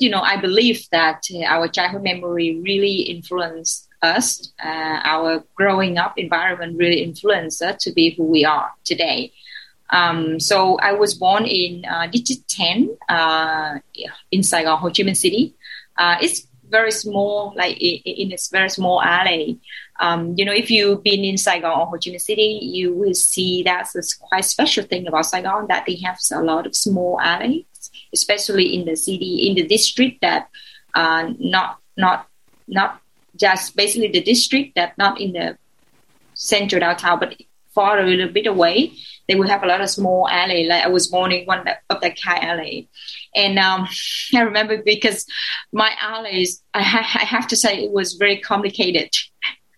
you know, I believe that uh, our childhood memory really influenced us. Uh, our growing up environment really influenced us to be who we are today. Um, so I was born in uh, District 10 uh, in Saigon, Ho Chi Minh City. Uh, it's very small, like in, its very small alley. Um, you know, if you've been in Saigon or Ho Chi Minh City, you will see that's a quite special thing about Saigon that they have a lot of small alleys, especially in the city, in the district that uh, not not not just basically the district that not in the central downtown, but far a little bit away. They will have a lot of small alley. Like I was born in one of the Kai alley, and um, I remember because my alleys, I, ha- I have to say, it was very complicated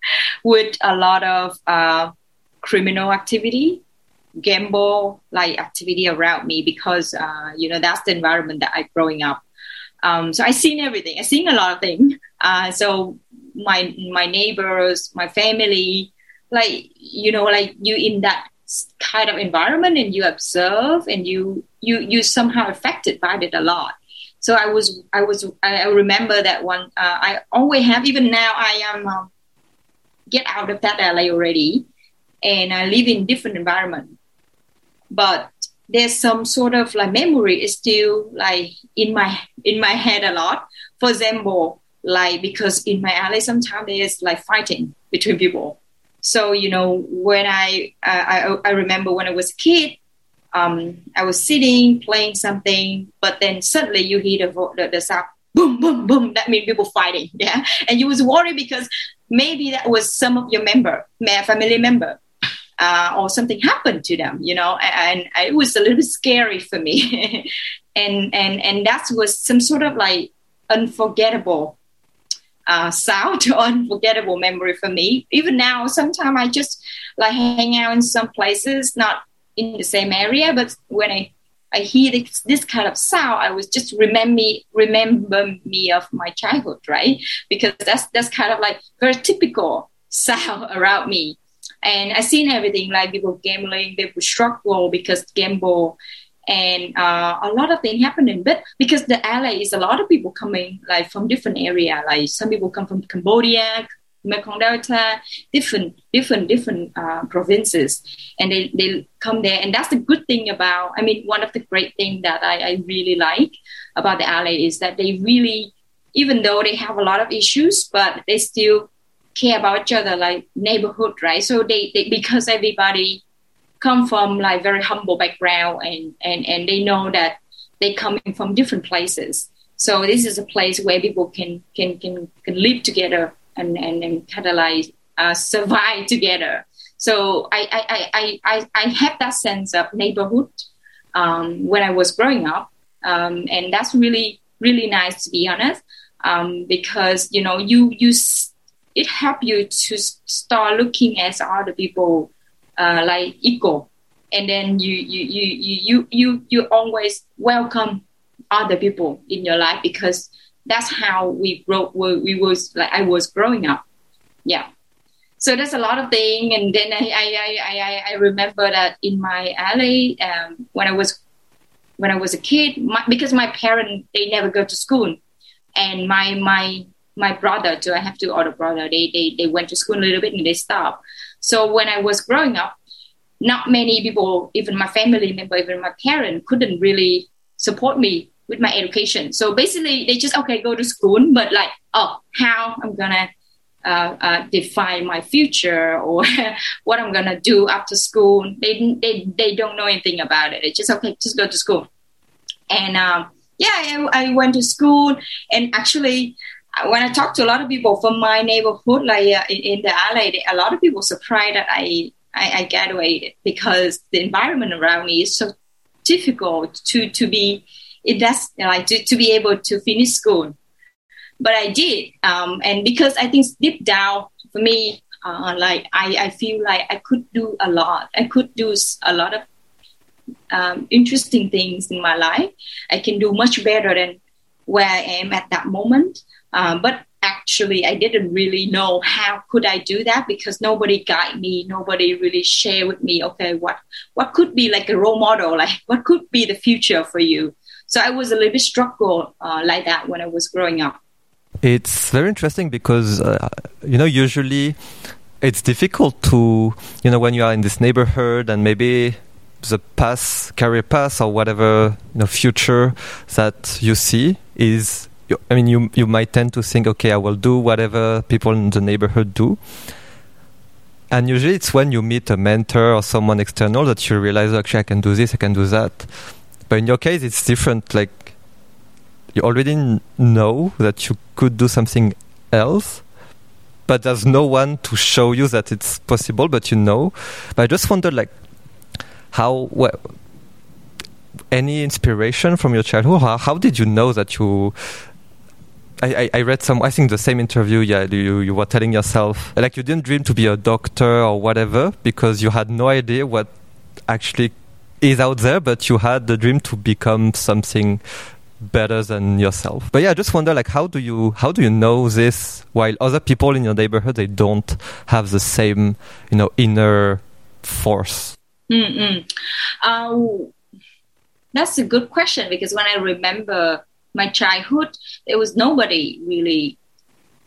with a lot of uh, criminal activity, gamble like activity around me because uh, you know that's the environment that I growing up. Um, so I seen everything. I seen a lot of things. Uh, so my my neighbors, my family, like you know, like you in that kind of environment and you observe and you you you somehow affected by it a lot so i was i was i remember that one uh, i always have even now i am um, get out of that la already and i live in different environment but there's some sort of like memory is still like in my in my head a lot for example like because in my alley sometimes there's like fighting between people so you know, when I I, I remember when I was a kid, um, I was sitting playing something, but then suddenly you hear the the, the sound boom boom boom. That means people fighting, yeah. And you was worried because maybe that was some of your member, family member. Uh, or something happened to them, you know, and, and it was a little bit scary for me, and and and that was some sort of like unforgettable uh, sound unforgettable memory for me. Even now, sometimes I just like hang out in some places, not in the same area, but when I I hear this, this kind of sound, I was just remember me remember me of my childhood, right? Because that's that's kind of like very typical sound around me. And I seen everything like people gambling, they people struggle because gamble and uh, a lot of things happening. But because the LA is a lot of people coming like from different area, like some people come from Cambodia, Mekong Delta, different, different, different uh, provinces, and they, they come there, and that's the good thing about. I mean, one of the great things that I, I really like about the LA is that they really, even though they have a lot of issues, but they still care about each other, like neighborhood, right? So they, they because everybody come from like very humble background and, and, and they know that they coming from different places. So this is a place where people can can can, can live together and, and, and like uh, survive together. So I, I, I, I, I have that sense of neighborhood um, when I was growing up. Um, and that's really, really nice to be honest. Um, because, you know, you, you, it help you to start looking at other people uh, like equal and then you you you you you you always welcome other people in your life because that's how we grow we, we was like i was growing up. Yeah. So there's a lot of thing and then i i i i, remember that in my alley um, when i was when i was a kid my, because my parents they never go to school. And my my my brother too i have two older brother they they, they went to school a little bit and they stopped. So when I was growing up, not many people, even my family member, even my parents, couldn't really support me with my education. So basically, they just okay, go to school, but like, oh, how I'm gonna uh, uh, define my future or what I'm gonna do after school. They they they don't know anything about it. It's just okay, just go to school. And um, yeah, I, I went to school, and actually, when I talk to a lot of people from my neighborhood, like uh, in, in, the LA, a lot of people surprised that I, I, I graduated because the environment around me is so difficult to to be it does like to, to be able to finish school. But I did, um, and because I think deep down for me, uh, like I, I feel like I could do a lot. I could do a lot of um, interesting things in my life. I can do much better than where I am at that moment. Um, but actually, I didn't really know how could I do that because nobody guide me, nobody really share with me. Okay, what what could be like a role model? Like what could be the future for you? So I was a little bit struggle uh, like that when I was growing up. It's very interesting because uh, you know usually it's difficult to you know when you are in this neighborhood and maybe the path, career path, or whatever you know future that you see is. I mean, you you might tend to think, okay, I will do whatever people in the neighborhood do, and usually it's when you meet a mentor or someone external that you realize, actually, I can do this, I can do that. But in your case, it's different. Like you already know that you could do something else, but there's no one to show you that it's possible. But you know. But I just wonder, like, how well, any inspiration from your childhood how, how did you know that you I, I, read some I think the same interview yeah you, you were telling yourself like you didn't dream to be a doctor or whatever because you had no idea what actually is out there but you had the dream to become something better than yourself but yeah I just wonder like how do you how do you know this while other people in your neighborhood they don't have the same you know inner force Mm-mm. Uh, that's a good question because when I remember my childhood, there was nobody really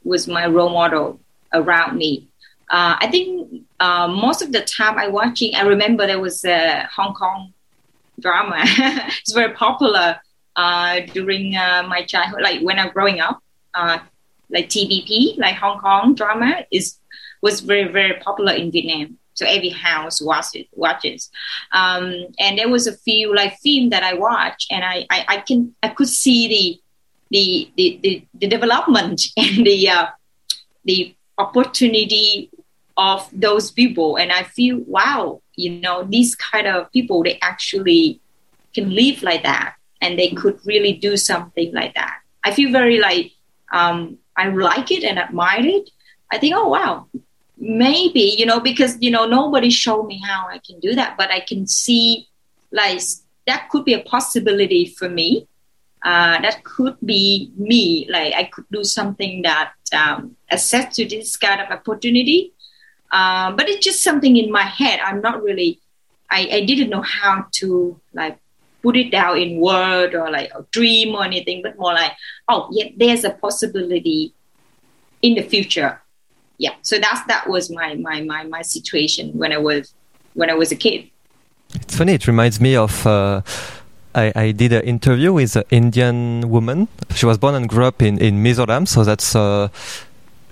was my role model around me. Uh, I think uh, most of the time I watching, I remember there was a Hong Kong drama. it's very popular uh, during uh, my childhood, like when I'm growing up. Uh, like TVB, like Hong Kong drama, is was very very popular in Vietnam so every house watches watches um, and there was a few like film that i watched and I, I, I can i could see the the the, the, the development and the uh, the opportunity of those people. And i feel wow you know these kind of people they actually can live like that. And they could really do something like that. I feel very like um, i like it and admire it. I think oh wow maybe you know because you know nobody showed me how i can do that. But i can see like that could be a possibility for me. Uh, that could be me. Like i could do something that um, access to this kind of opportunity um, but it's just something in my head. I'm not really I, I didn't know how to like put it down in word or like a dream or anything but more like oh yeah there's a possibility in the future. Yeah so that's that was my my my my situation when i was when i was a kid. It's funny it reminds me of uh, I, I, did an interview with an Indian woman. She was born and grew up in, in Mizoram, so that's a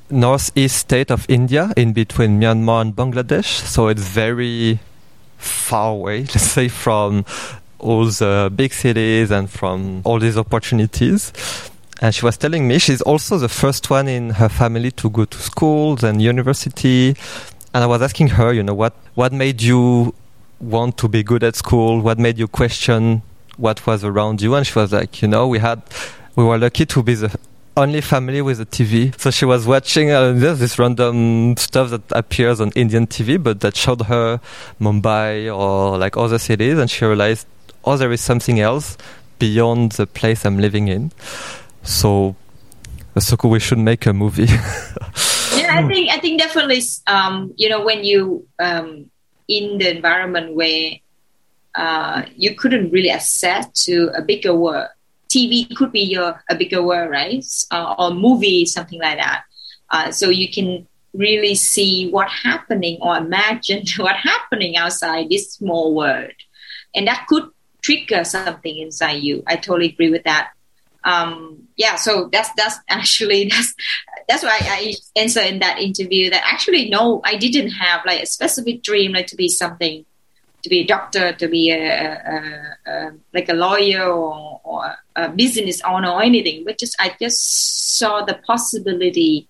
northeast state of India, in between Myanmar and Bangladesh. So it's very far away, let's say, from all the big cities and from all these opportunities. And she was telling me she's also the first one in her family to go to schools and university. And I was asking her, you know, what, what made you want to be good at school? What made you question what was around you? And she was like, you know, we had, we were lucky to be the only family with a TV. So she was watching uh, this, this random stuff that appears on Indian TV, but that showed her Mumbai or like other cities. And she realized, oh, there is something else beyond the place I'm living in. So, so we should make a movie. yeah, I think I think definitely. Um, you know, when you um, in the environment where uh, you couldn't really access to a bigger world. TV could be your a bigger world, right? Uh, or movie, something like that. Uh, so you can really see what happening or imagine what happening outside this small world, and that could trigger something inside you. I totally agree with that um, yeah, so that's that's actually that's that's why I answer in that interview that actually no, I didn't have like a specific dream like to be something, to be a doctor, to be a, a, a like a lawyer or, or a business owner or anything, but just I just saw the possibility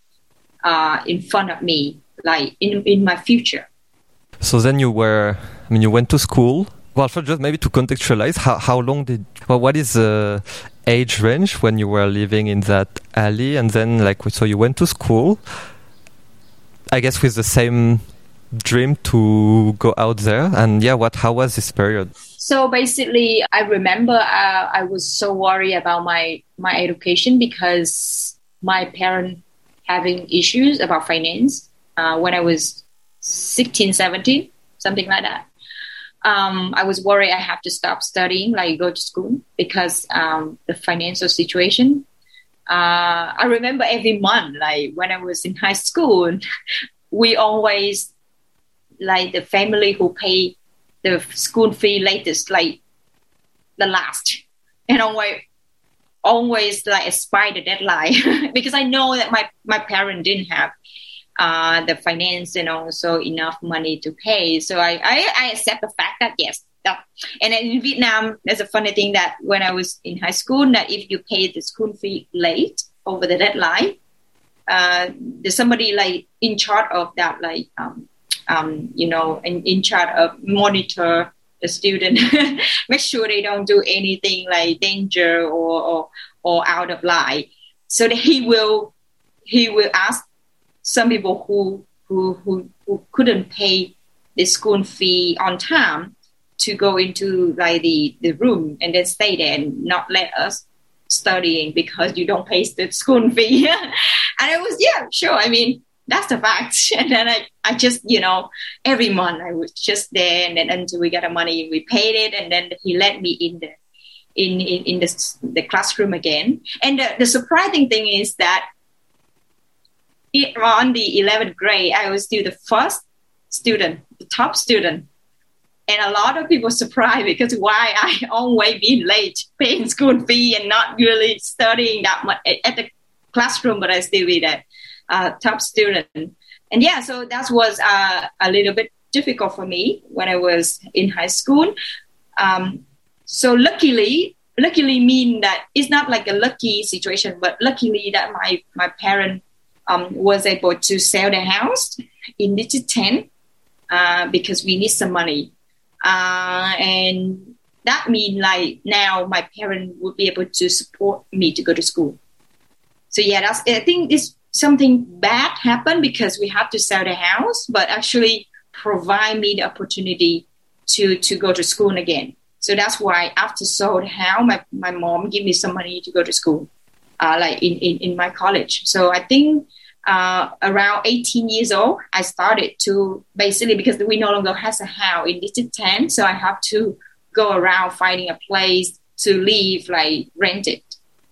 uh, in front of me, like in in my future. So then you were, I mean, you went to school well, for just maybe to contextualize, how, how long did, well, what is the age range when you were living in that alley? And then, like, so you went to school, I guess with the same dream to go out there. And yeah, what, how was this period? So basically, I remember uh, I was so worried about my, my education because my parent having issues about finance uh, when I was 16, 17, something like that. um, I was worried I have to stop studying, like go to school, because um, the financial situation. Uh, I remember every month, like when I was in high school, we always like the family who pay the school fee latest, like the last, and always always like aspire the deadline because I know that my my parent didn't have uh, the finance and also enough money to pay. So I, I, I accept the fact that yes, that, and in Vietnam, there's a funny thing that when I was in high school, that if you pay the school fee late over the deadline, uh, there's somebody like in charge of that, like, um, um, you know, in, in charge of monitor the student, make sure they don't do anything like danger or, or, or out of line. So that he will, he will ask some people who who who, who couldn't pay the school fee on time to go into like the, the room and then stay there and not let us studying because you don't pay the school fee. and it was yeah, sure. I mean, that's the fact. And then I, I just, you know, every month I was just there and then until we got the money, we paid it. And then he let me in the, in, in, in the, the classroom again. And the, the surprising thing is that on the 11th grade, I was still the first student, the top student. And a lot of people surprised because why I always been late paying school fee and not really studying that much at the classroom, but I still be the uh, top student. And yeah, so that was uh, a little bit difficult for me when I was in high school. Um, so luckily, luckily mean that it's not like a lucky situation, but luckily that my my parent um, was able to sell the house in District 10 uh, because we need some money. Uh, and that mean like now my parent would be able to support me to go to school. So yeah, that's I think it's something bad happened because we had to sell the house, but actually provide me the opportunity to to go to school again. So that's why after sold house, my, my mom gave me some money to go to school uh, like in, in, in my college. So I think uh, around 18 years old, I started to basically because we no longer has a house in District 10, so I have to go around finding a place to live, like rent it,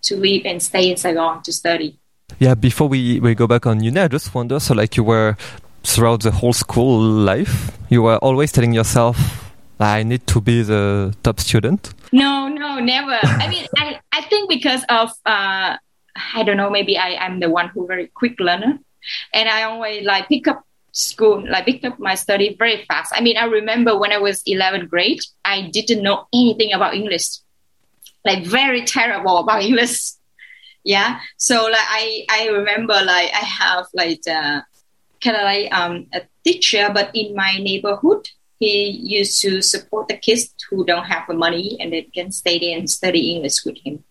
to live and stay in Saigon to study. Yeah, before we, we go back on uni, I just wonder, so like you were throughout the whole school life, you were always telling yourself, I need to be the top student? No, no, never. I mean, I, I think because of, uh, I don't know, maybe I, I'm the one who very quick learner. And I always like pick up school, like pick up my study very fast. I mean, I remember when I was 11th grade, I didn't know anything about English, like very terrible about English. Yeah. So like I, I remember like I have like uh, kind of like um, a teacher, but in my neighborhood, he used to support the kids who don't have the money and they can stay there and study English with him.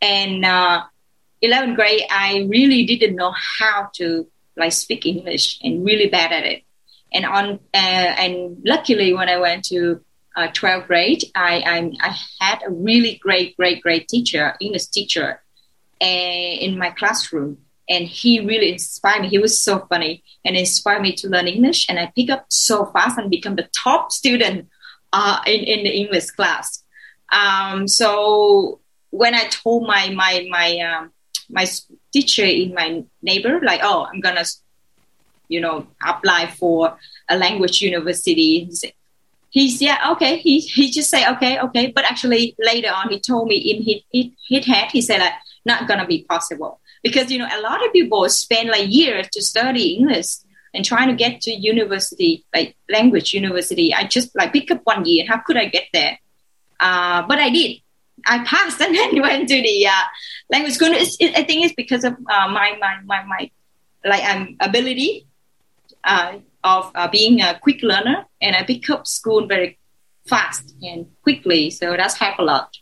And uh, 11th grade, I really didn't know how to like speak English and really bad at it. And on uh, and luckily when I went to uh, 12th grade, I, I, I had a really great great great teacher, English teacher, in my classroom, and he really inspired me. He was so funny and inspired me to learn English, and I pick up so fast and become the top student uh, in in the English class. Um, so when I told my my my um, my teacher in my neighbor like oh i'm gonna you know apply for a language university he's yeah okay he he just say okay okay but actually later on he told me in his his, his head he said like not gonna be possible because you know a lot of people spend like years to study english and trying to get to university like language university i just like pick up one year how could i get there uh, but i did I passed and then went to the uh, language school. It, I think it's because of uh, my, my, my, my like um, ability uh, of uh, being a quick learner and I pick up school very fast and quickly. So that's helped a lot.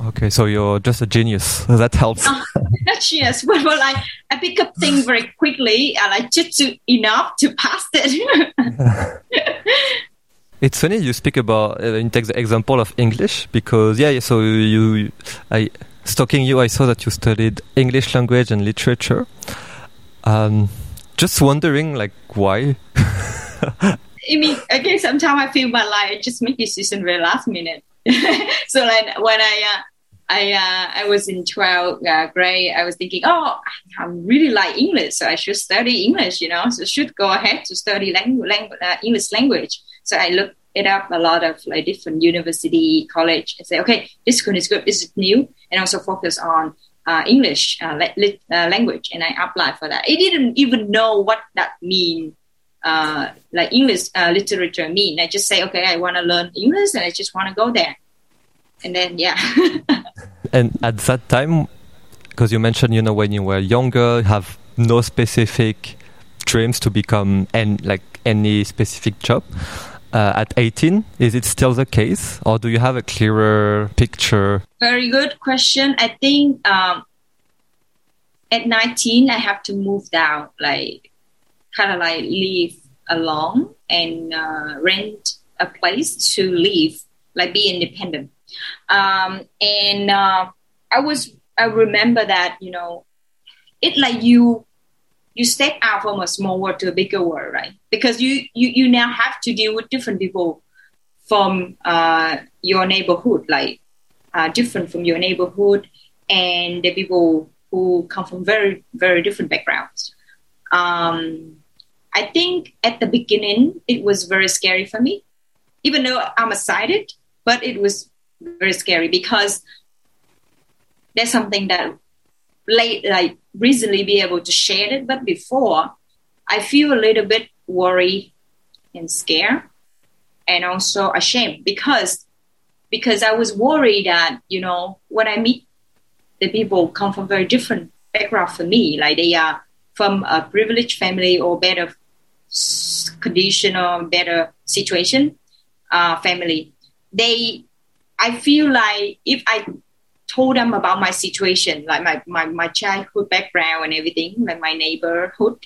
Okay, so you're just a genius. That helps. Uh, not genius, but, but like I pick up things very quickly and I just do enough to pass it. It's funny you speak about uh, you take the example of English because yeah, so you I stalking you I saw that you studied English language and literature. Um, just wondering like why. I mean, again, sometimes I feel my life I just make decision very last minute. so like when I uh, I uh, I was in 12th uh, grade, I was thinking, oh, I really like English, so I should study English, you know, so should go ahead to study language, language uh, English language. So I looked it up a lot of like different university, college, and say, okay, this one is good, this is new, and also focus on uh, English uh, lit, uh, language, and I applied for that. I didn't even know what that mean, uh, like English uh, literature mean. I just say, okay, I want to learn English, and I just want to go there, and then yeah. and at that time, because you mentioned, you know, when you were younger, have no specific dreams to become and like any specific job uh, at 18 is it still the case? Or do you have a clearer picture? Very good question. I think um, at 19 i have to move down like kind of like live alone and uh, rent a place to live like be independent um, and uh, i was i remember that you know it like you you step out from a small world to a bigger world, right? Because you you, you now have to deal with different people from uh, your neighborhood, like uh, different from your neighborhood, and the people who come from very very different backgrounds. Um, I think at the beginning it was very scary for me, even though I'm excited, but it was very scary because there's something that late like recently be able to share it, but before I feel a little bit worried and scared and also ashamed because because I was worried that, you know, when I meet the people come from very different background for me, like they are from a privileged family or better condition or better situation uh, family. They, I feel like if I told them about my situation, like my, my, my childhood background and everything, like my neighborhood,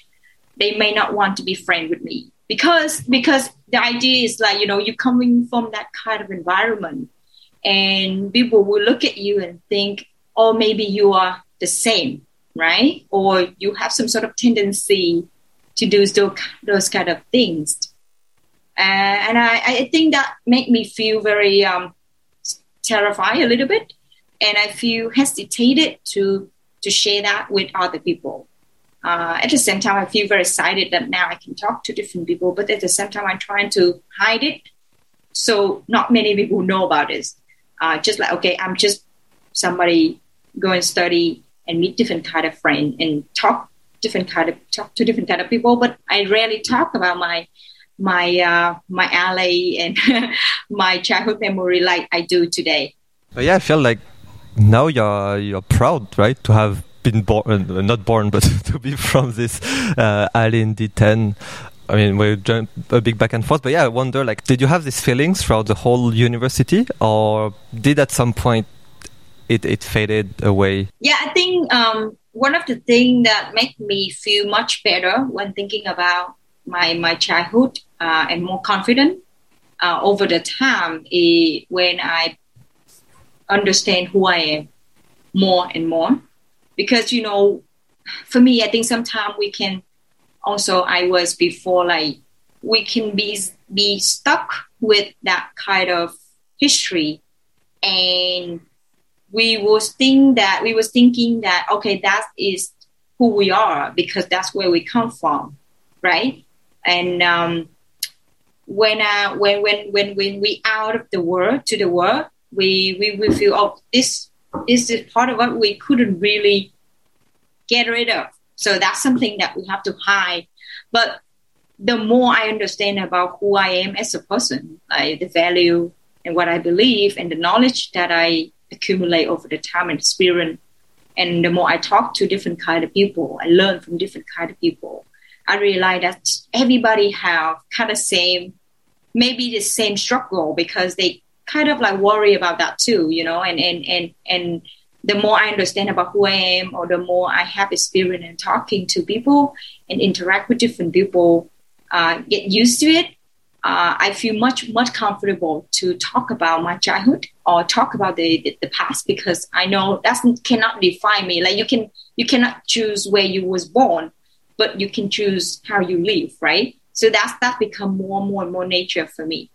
they may not want to be friends with me because because the idea is like you know you're coming from that kind of environment, and people will look at you and think, oh, maybe you are the same, right? Or you have some sort of tendency to do those kind of things, uh, and I, I think that made me feel very um, terrified a little bit and I feel hesitated to to share that with other people. Uh, at the same time, I feel very excited that now I can talk to different people, but at the same time, I'm trying to hide it, so not many people know about this. Uh, just like okay, I'm just somebody go and study and meet different kind of friend and talk different kind of talk to different kind of people, but I rarely talk about my my uh, my alley and my childhood memory like I do today. But yeah, I feel like now you're you're proud, right, to have been born, uh, not born, but to be from this uh, alley in D10. I mean, we jump a big back and forth, but yeah, I wonder, like, did you have these feelings throughout the whole university, or did at some point it it faded away? Yeah, I think um, one of the things that make me feel much better when thinking about my my childhood uh, and more confident uh, over the time is when I understand who I am more and more. Because, you know, for me, I think sometimes we can also, I was before, like, we can be, be stuck with that kind of history. And we was think that, we was thinking that, okay, that is who we are because that's where we come from, right? And, um, when uh, when when when when we out of the world to the world we, we, we feel, oh, this, this is part of what we couldn't really get rid of. So that's something that we have to hide. But the more I understand about who I am as a person, like the value and what I believe and the knowledge that I accumulate over the time and experience, and the more I talk to different kind of people, I learn from different kind of people. I realize that everybody have kind of same, maybe the same struggle because they kind of like worry about that too, you know, and, and, and, and the more I understand about who I am or the more I have experience in talking to people and interact with different people, uh, get used to it, uh, I feel much, much comfortable to talk about my childhood or talk about the, the, the past because I know that cannot define me. Like you can, you cannot choose where you was born, but you can choose how you live, right? So that's that become more and more and more nature for me.